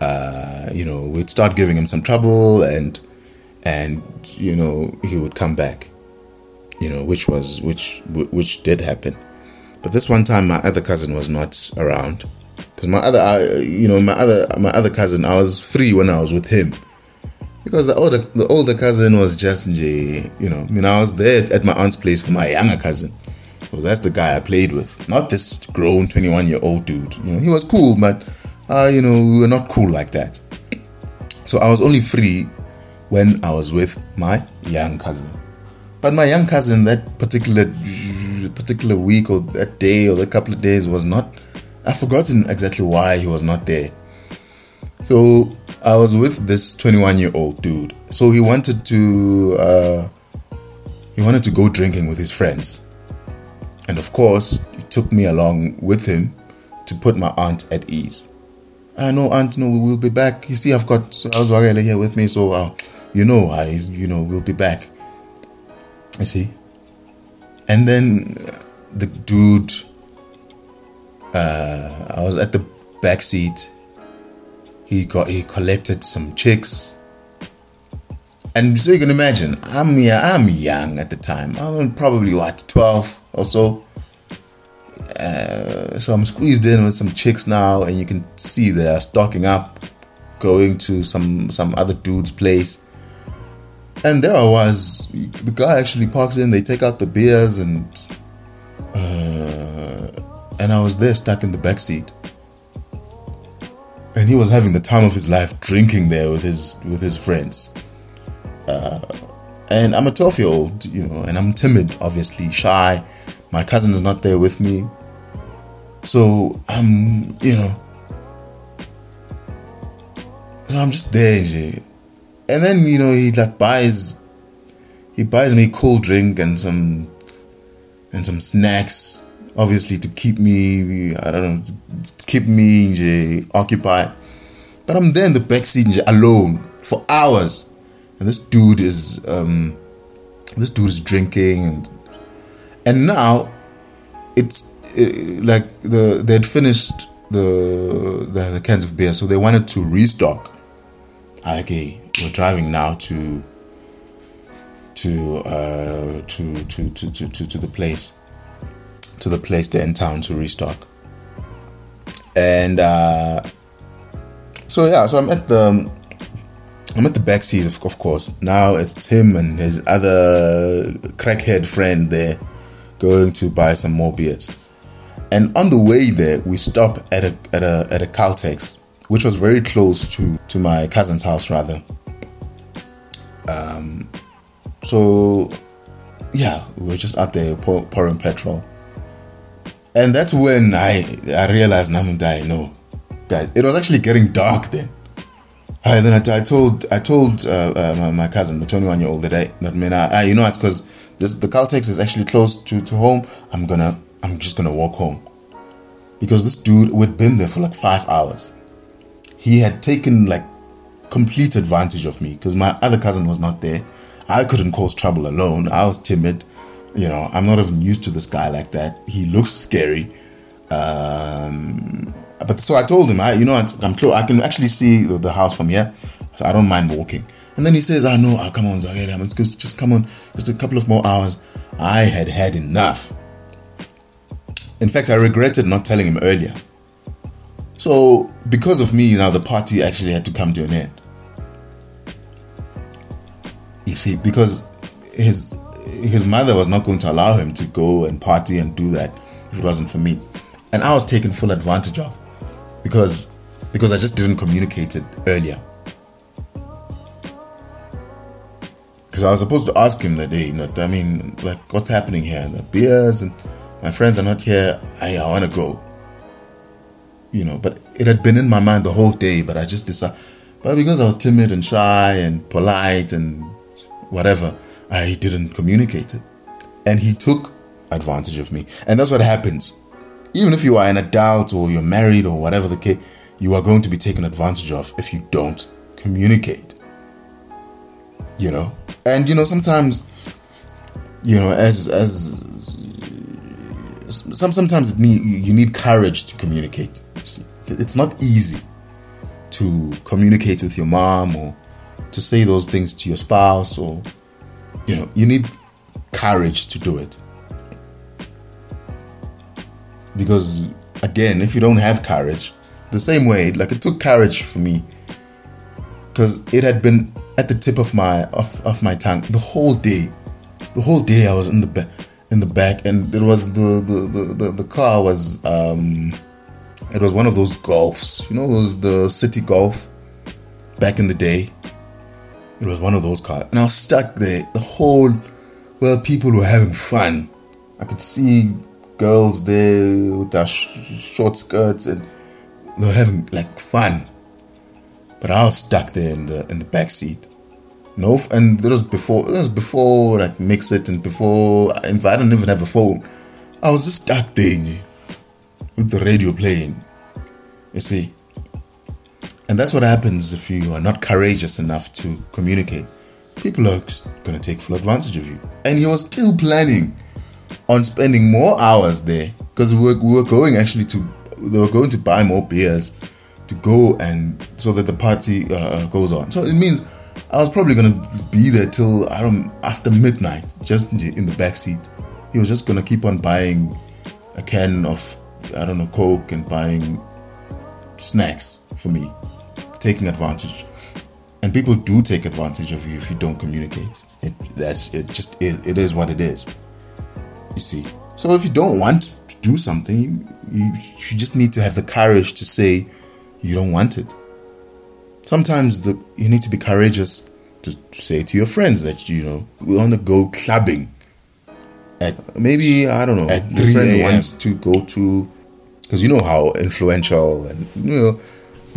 uh, you know we'd start giving him some trouble and and you know he would come back you know which was which which did happen. But this one time my other cousin was not around. Because my other uh, you know my other my other cousin i was three when i was with him because the older the older cousin was just you know I mean I was there at my aunt's place for my younger cousin. Because that's the guy I played with not this grown 21 year old dude. You know he was cool but uh, you know we were not cool like that. So I was only free when I was with my young cousin. But my young cousin that particular particular week or that day or the couple of days was not I've forgotten exactly why he was not there so I was with this 21 year old dude. So he wanted to uh, he wanted to go drinking with his friends, and of course he took me along with him to put my aunt at ease. I know aunt, no, we'll be back. You see, I've got Azwarele here with me, so uh, you know, I you know we'll be back. I see, and then the dude. Uh, I was at the back seat he got he collected some chicks. And so you can imagine i'm yeah i'm young at the time. I'm probably what 12 or so. Uh, so i'm squeezed in with some chicks now and you can see they're stocking up going to some some other dude's place. And there i was the guy actually parks in they take out the beers and uh, and i was there stuck in the back seat and he was having the time of his life drinking there with his with his friends. Uh, and I'm a 12 year old, you know, and I'm timid, obviously shy. My cousin is not there with me, so I'm, you know, so I'm just there, and then you know he like buys, he buys me cold drink and some, and some snacks, obviously to keep me, I don't know, keep me nje, occupied. But I'm there in the backseat nje, alone for hours. And this dude is um this dude is drinking and and now it's uh, like the they had finished the, the the cans of beer so they wanted to restock. Okay, we're driving now to to uh to to to to, to, to the place to the place there in town to restock and uh, so yeah, so I'm at the I'm at the back seat, of, of course. Now it's him and his other crackhead friend there going to buy some more beers. And on the way there, we stop at a at a at a Caltex, which was very close to to my cousin's house, rather. Um, so yeah, we were just out there pour, pouring petrol and that's when I I realized Namundai, no, guys, it was actually getting dark then. And then I, I told I told uh, uh, my, my, cousin, the 21 year old, that I not mean I, I you know it's because the Caltex is actually close to, to home. I'm gonna I'm just gonna walk home because this dude we'd been there for like five hours. He had taken like complete advantage of me because my other cousin was not there. I couldn't cause trouble alone. I was timid. You know, I'm not even used to this guy like that. He looks scary. Um, but so I told him, I, you know, I'm close. I can actually see the, the, house from here, so I don't mind walking. And then he says, "I know. Oh, come on, Zwakele, let's. Just come on. Just a couple of more hours." I had had enough. In fact, I regretted not telling him earlier. So, because of me, now the party actually had to come to an end. You see, because his his mother was not going to allow him to go and party and do that if it wasn't for me. And I was taken full advantage of because because I just didn't communicate it earlier. Because I was supposed to ask him that day. You know, I mean, like, what's happening here? And The beers and my friends are not here. I, I want to go. You know, but it had been in my mind the whole day. But I just decided. But because I was timid and shy and polite and whatever, I didn't communicate it. And he took advantage of me. And that's what happens. Even if you are an adult or you're married or whatever the case, you are going to be taken advantage of if you don't communicate. You know? And you know, sometimes you know, as as some sometimes need, you need courage to communicate. It's not easy to communicate with your mom or to say those things to your spouse or you know, you need courage to do it. Because again, if you don't have courage, the same way, like it took courage for me because it had been at the tip of my of, of my tongue the whole day. The whole day I was in the back in the back and it was the the, the, the, the car was um it was one of those golfs, you know those the Citi Golf back in the day. It was one of those cars. And I was stuck there the whole well people were having fun. I could see girls there with their sh- short skirts and they were having like fun. But I was stuck there in the in the back seat. No, and it was before it was before like Mxit and before fact I didn't even have a phone. I was just stuck there with the radio playing. You see. And that's what happens if you are not courageous enough to communicate. People are just gonna take full advantage of you. And you are still planning on spending more hours there because we were, we were going actually to they were going to buy more beers to go and so that the party uh, goes on. So it means I was probably gonna be there till I don't after midnight, just in the back seat. He was just gonna keep on buying a can of I don't know coke and buying snacks for me, taking advantage. And people do take advantage of you if you don't communicate. It that's it. Just it, it is what it is. You see. So if you don't want to do something, you, you just need to have the courage to say you don't want it. Sometimes the, you need to be courageous to, to say to your friends that you know we want to go clubbing. At maybe I don't know. At your 3 friend wants to go to because you know how influential and you know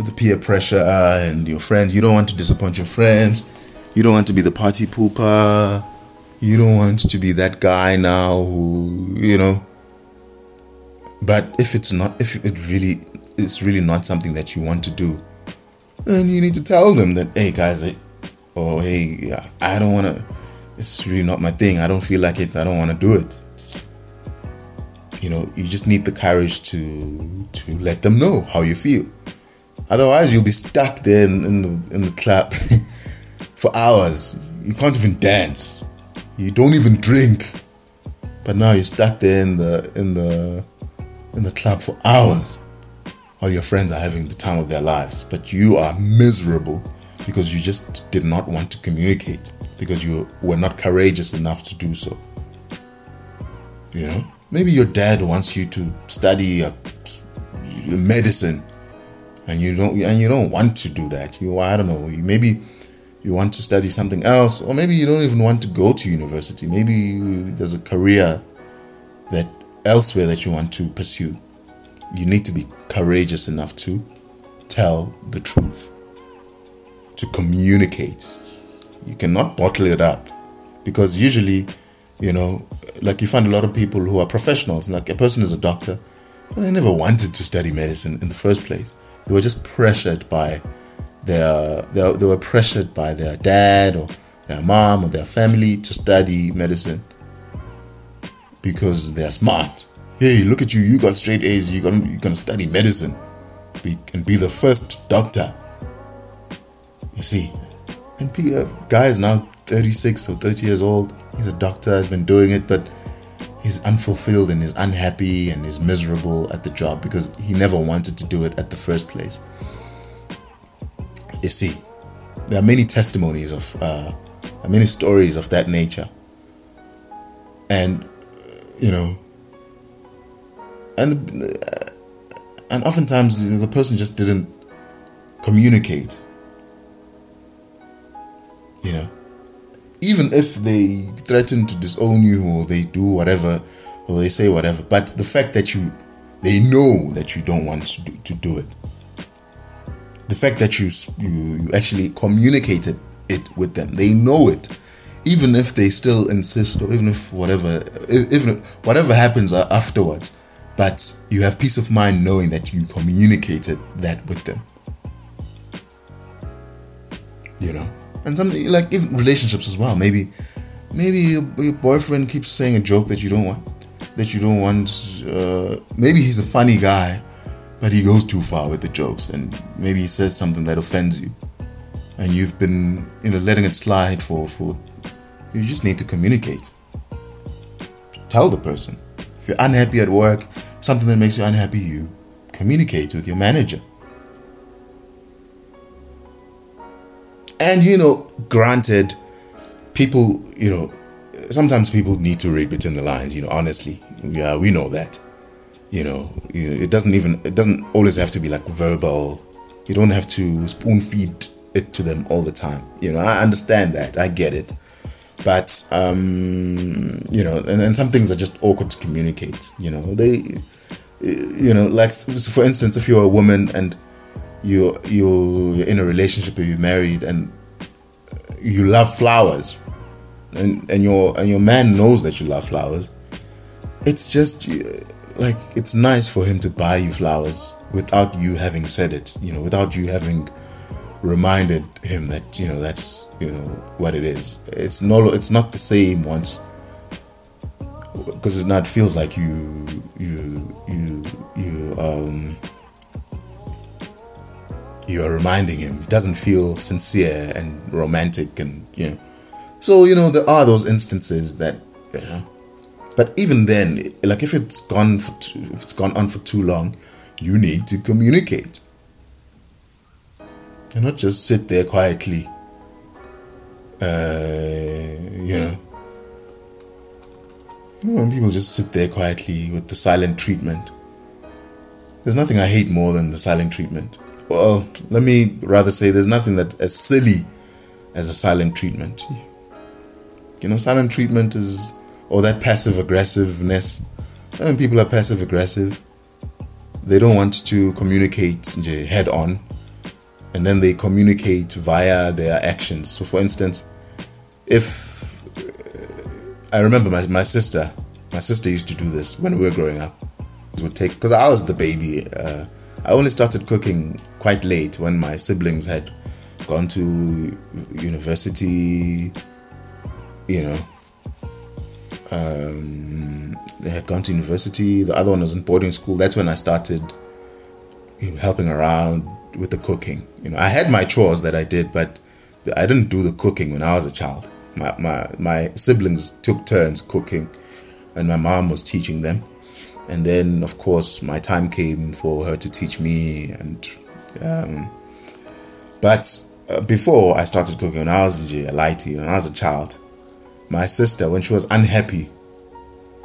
the peer pressure uh, and your friends. You don't want to disappoint your friends. You don't want to be the party pooper. You don't want to be that guy now who you know. But if it's not, if it really, it's really not something that you want to do, then you need to tell them that, hey guys, eh, or hey, I don't want to. It's really not my thing. I don't feel like it. I don't want to do it. You know, you just need the courage to to let them know how you feel. Otherwise, you'll be stuck there in, in the in the club for hours. You can't even dance. You don't even drink. But now you're stuck there in the in the in the club for hours while your friends are having the time of their lives. But you are miserable because you just did not want to communicate because you were not courageous enough to do so. You know, maybe your dad wants you to study medicine, and you don't and you don't want to do that. You I don't know. Maybe you want to study something else, or maybe you don't even want to go to university. Maybe you, there's a career that elsewhere that you want to pursue. You need to be courageous enough to tell the truth, to communicate. You cannot bottle it up because usually, you know, like you find a lot of people who are professionals, like a person is a doctor, they never wanted to study medicine in the first place. They were just pressured by their, their they were pressured by their dad or their mom or their family to study medicine because they're smart. Hey, look at you! You got straight A's. You gonna you gonna study medicine, be and be the first doctor. You see, and guy is now thirty six or thirty years old. He's a doctor. Has been doing it, but he's unfulfilled and is unhappy and is miserable at the job because he never wanted to do it at the first place. You see, there are many testimonies of, uh, many stories of that nature, and you know, and and oftentimes you know, the person just didn't communicate. You know, even if they threaten to disown you or they do whatever or they say whatever, but the fact that you they know that you don't want to do, to do it. The fact that you, you you actually communicated it with them, they know it, even if they still insist or even if whatever even whatever happens afterwards, but you have peace of mind knowing that you communicated that with them. You know, and something like even relationships as well. Maybe maybe your, your boyfriend keeps saying a joke that you don't want that you don't want uh, maybe he's a funny guy but he goes too far with the jokes and maybe he says something that offends you. And you've been you know letting it slide for for you just need to communicate. Tell the person. If you're unhappy at work something that makes you unhappy you communicate with your manager and you know granted people you know sometimes people need to read between the lines you know honestly. Yeah we know that. You know, you know it doesn't even it doesn't always have to be like verbal. You don't have to spoon feed it to them all the time. You know i understand that. I get it. But um you know and, and some things are just awkward to communicate you know. They you know like for instance if you're a woman and you you're in a relationship or you're married and you love flowers. And and your and your man knows that you love flowers. It's just like it's nice for him to buy you flowers without you having said it you know without you having reminded him that you know that's you know what it is. It's no it's not the same once because it not feels like you you you you um you are reminding him it doesn't feel sincere and romantic and you know so you know there are those instances that but even then, like if it's gone for too, if it's gone on for too long, you need to communicate. And not just sit there quietly. Uh, you know. You know, when people just sit there quietly with the silent treatment. There's nothing I hate more than the silent treatment. Well, let me rather say there's nothing that as silly as a silent treatment. You know, silent treatment is or that passive aggressiveness. When people are passive aggressive, they don't want to communicate head on, and then they communicate via their actions. So, for instance, if I remember my, my sister, my sister used to do this when we were growing up. It would take because I was the baby. Uh, I only started cooking quite late when my siblings had gone to university. You know, um, they had gone to university. The other one was in boarding school. That's when I started you know, helping around with the cooking. You know, I had my chores that I did, but I didn't do the cooking when I was a child. My my my siblings took turns cooking, and my mom was teaching them. And then, of course, my time came for her to teach me. And um, but uh, before I started cooking, when I was a lighty, when I was a child, my sister when she was unhappy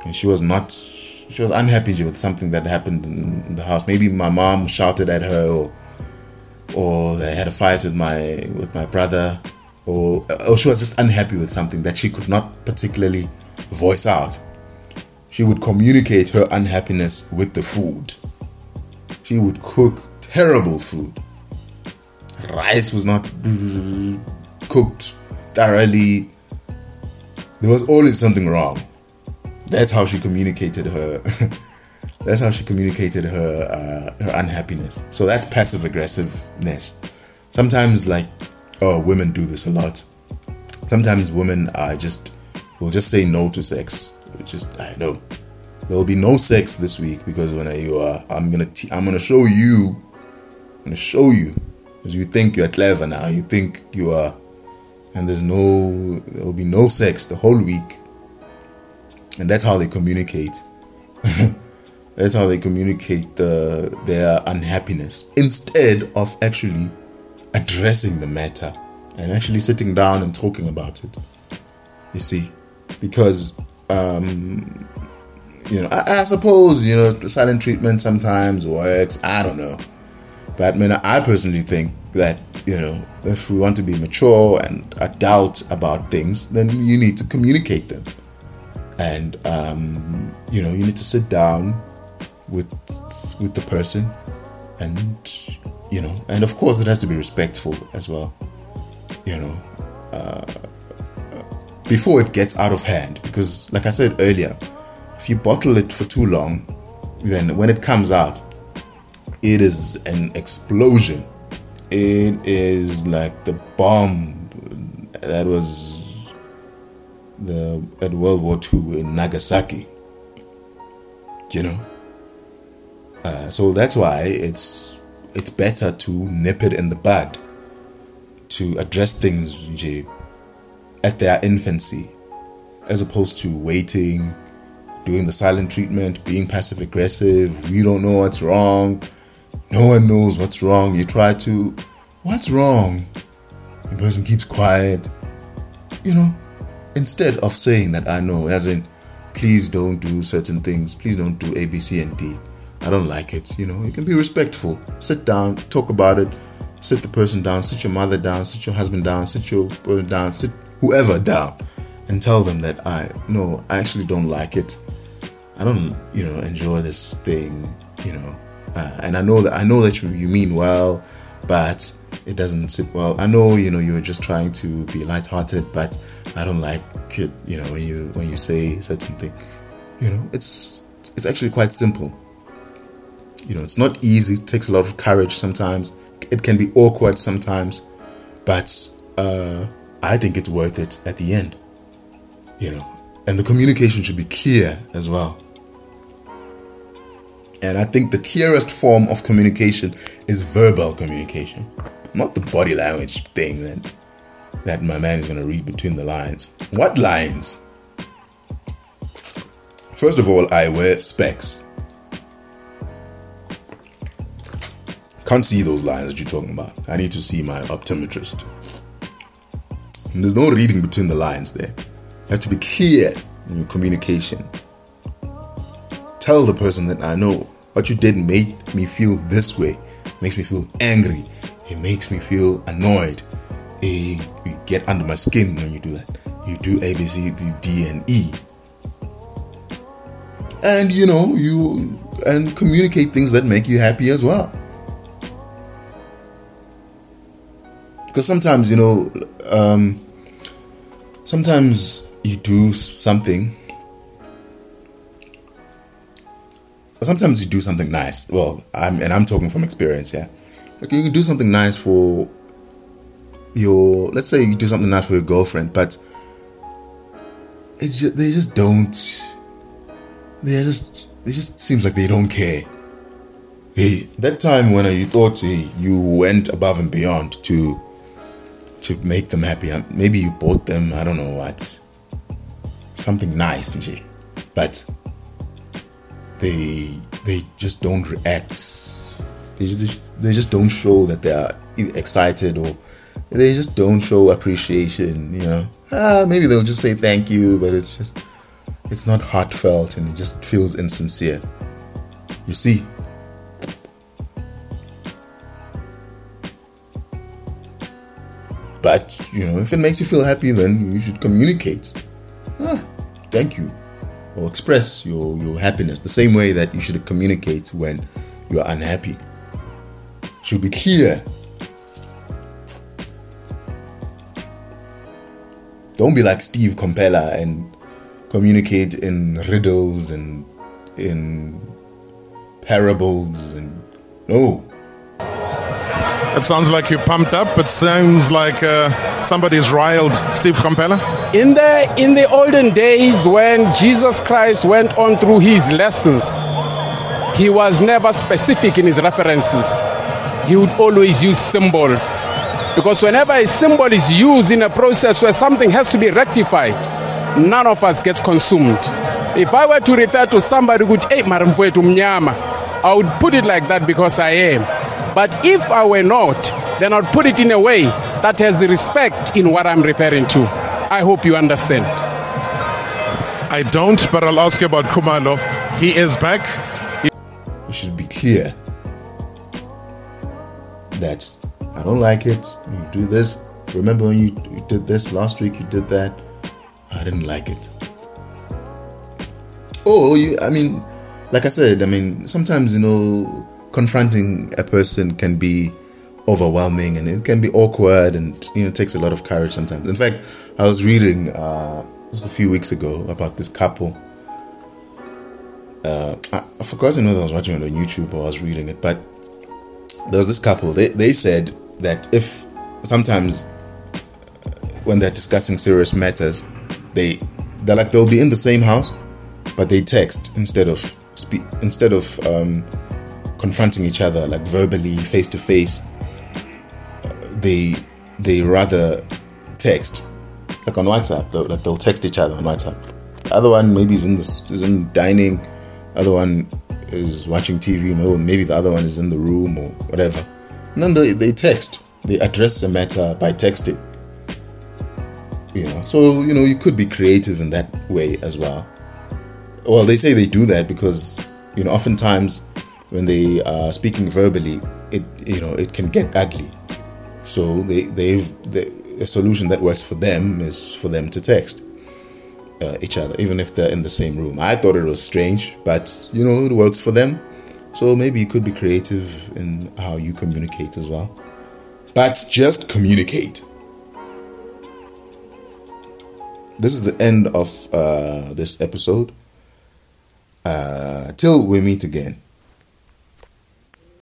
and she was not she was unhappy with something that happened in the house maybe my mom shouted at her or or they had a fight with my with my brother or or she was just unhappy with something that she could not particularly voice out she would communicate her unhappiness with the food she would cook terrible food rice was not cooked thoroughly there was always something wrong. That's how she communicated her. that's how she communicated her uh, her unhappiness. So that's passive aggressiveness. Sometimes, like, oh, women do this a lot. Sometimes women are just will just say no to sex. Which is I know. There will be no sex this week because when you are, I'm gonna I'm gonna show you, I'm gonna show you, because you think you're clever now. You think you are. And there's no there will be no sex the whole week. And that's how they communicate. That's how they communicate the, their unhappiness. Instead of actually addressing the matter and actually sitting down and talking about it. You see? Because um you know I, I suppose you know silent treatment sometimes works i don't know but I mean i personally think that you know if we want to be mature and adult about things, then you need to communicate them. And um, you know, you need to sit down with with the person and you know, and of course it has to be respectful as well. You know, uh, before it gets out of hand because like I said earlier, if you bottle it for too long, then when it comes out, it is an explosion. It is like the bomb that was the at World War II in Nagasaki. You know, uh, so that's why it's it's better to nip it in the bud, to address things at their infancy, as opposed to waiting, doing the silent treatment, being passive aggressive. We don't know what's wrong. No one knows what's wrong. You try to, what's wrong? The person keeps quiet. You know, instead of saying that I know, as in, please don't do certain things, please don't do A, B, C, and D. I don't like it. You know, you can be respectful. Sit down, talk about it. Sit the person down, sit your mother down, sit your husband down, sit your brother down, sit whoever down, and tell them that I no, I actually don't like it. I don't, you know, enjoy this thing, you know, uh, and I know that I know that you, you mean well, but it doesn't sit well. I know, you know, you're just trying to be lighthearted, but I don't like it, you know, when you when you say certain thing, you know, it's it's actually quite simple. You know, it's not easy. It takes a lot of courage sometimes. It can be awkward sometimes, but uh, I think it's worth it at the end. You know, and the communication should be clear as well. And I think the clearest form of communication is verbal communication, not the body language thing that that my man is going to read between the lines. What lines? First of all, I wear specs. Can't see those lines that you're talking about. I need to see my optometrist. And there's no reading between the lines there. You have to be clear in your communication. Tell the person that I know what you did made me feel this way, makes me feel angry, it makes me feel annoyed. Eh, you get under my skin when you do that. You do A, B, C, D, D, and E. And you know, you and communicate things that make you happy as well. Because sometimes, you know, um, sometimes you do something. Sometimes you do something nice. Well i'm and i'm talking from experience yeah? Like you can do something nice for your let's say you do something nice for your girlfriend but it just, they just don't they just it just seems like they don't care. Hey that time when you thought you went above and beyond to to make them happy. Maybe you bought them i don't know what. Something nice but they they just don't react. They just they just don't show that they are excited or they just don't show appreciation you know? Ah, maybe they'll just say thank you but it's just it's not heartfelt and it just feels insincere. You see but you know if it makes you feel happy then you should communicate ah, thank you or express your, your happiness the same way that you should communicate when you're unhappy. Should be clear. Don't be like Steve Compella and communicate in riddles and in parables and no. It sounds like you're pumped up. It sounds like uh, somebody's riled. Steve Campella. In the in the olden days when Jesus Christ went on through his lessons, he was never specific in his references. He would always use symbols. Because whenever a symbol is used in a process where something has to be rectified, none of us gets consumed. If I were to refer to somebody who hey, Marimfwetu Mnyama, I would put it like that because I am. But if I were not, then I'd put it in a way that has respect in what I'm referring to. I hope you understand. I don't, but I'll ask you about Kumalo. He is back. We should be clear that I don't like it. You do this. Remember when you, you did this last week? You did that. I didn't like it. Oh, you. I mean, like I said, I mean, sometimes you know, confronting a person can be overwhelming and it can be awkward and you know it takes a lot of courage sometimes. In fact, I was reading uh, just a few weeks ago about this couple. Uh, I, I forgot whether I was watching it on YouTube or I was reading it, but there was this couple. They they said that if sometimes when they're discussing serious matters, they they're like they'll be in the same house, but they text instead of speak instead of um, confronting each other like verbally face to face. They they rather text like on WhatsApp. They'll, like they'll text each other on WhatsApp. The other one maybe is in the is in dining. Other one is watching TV. Maybe the other one is in the room or whatever. And then they, they text. They address the matter by texting you know so you know you could be creative in that way as well well they say they do that because you know oftentimes when they are speaking verbally it you know it can get ugly so they they've the, a solution that works for them is for them to text uh, each other even if they're in the same room. I thought it was strange but you know it works for them. So maybe you could be creative in how you communicate as well. But just communicate. This is the end of uh, this episode. Uh, till we meet again.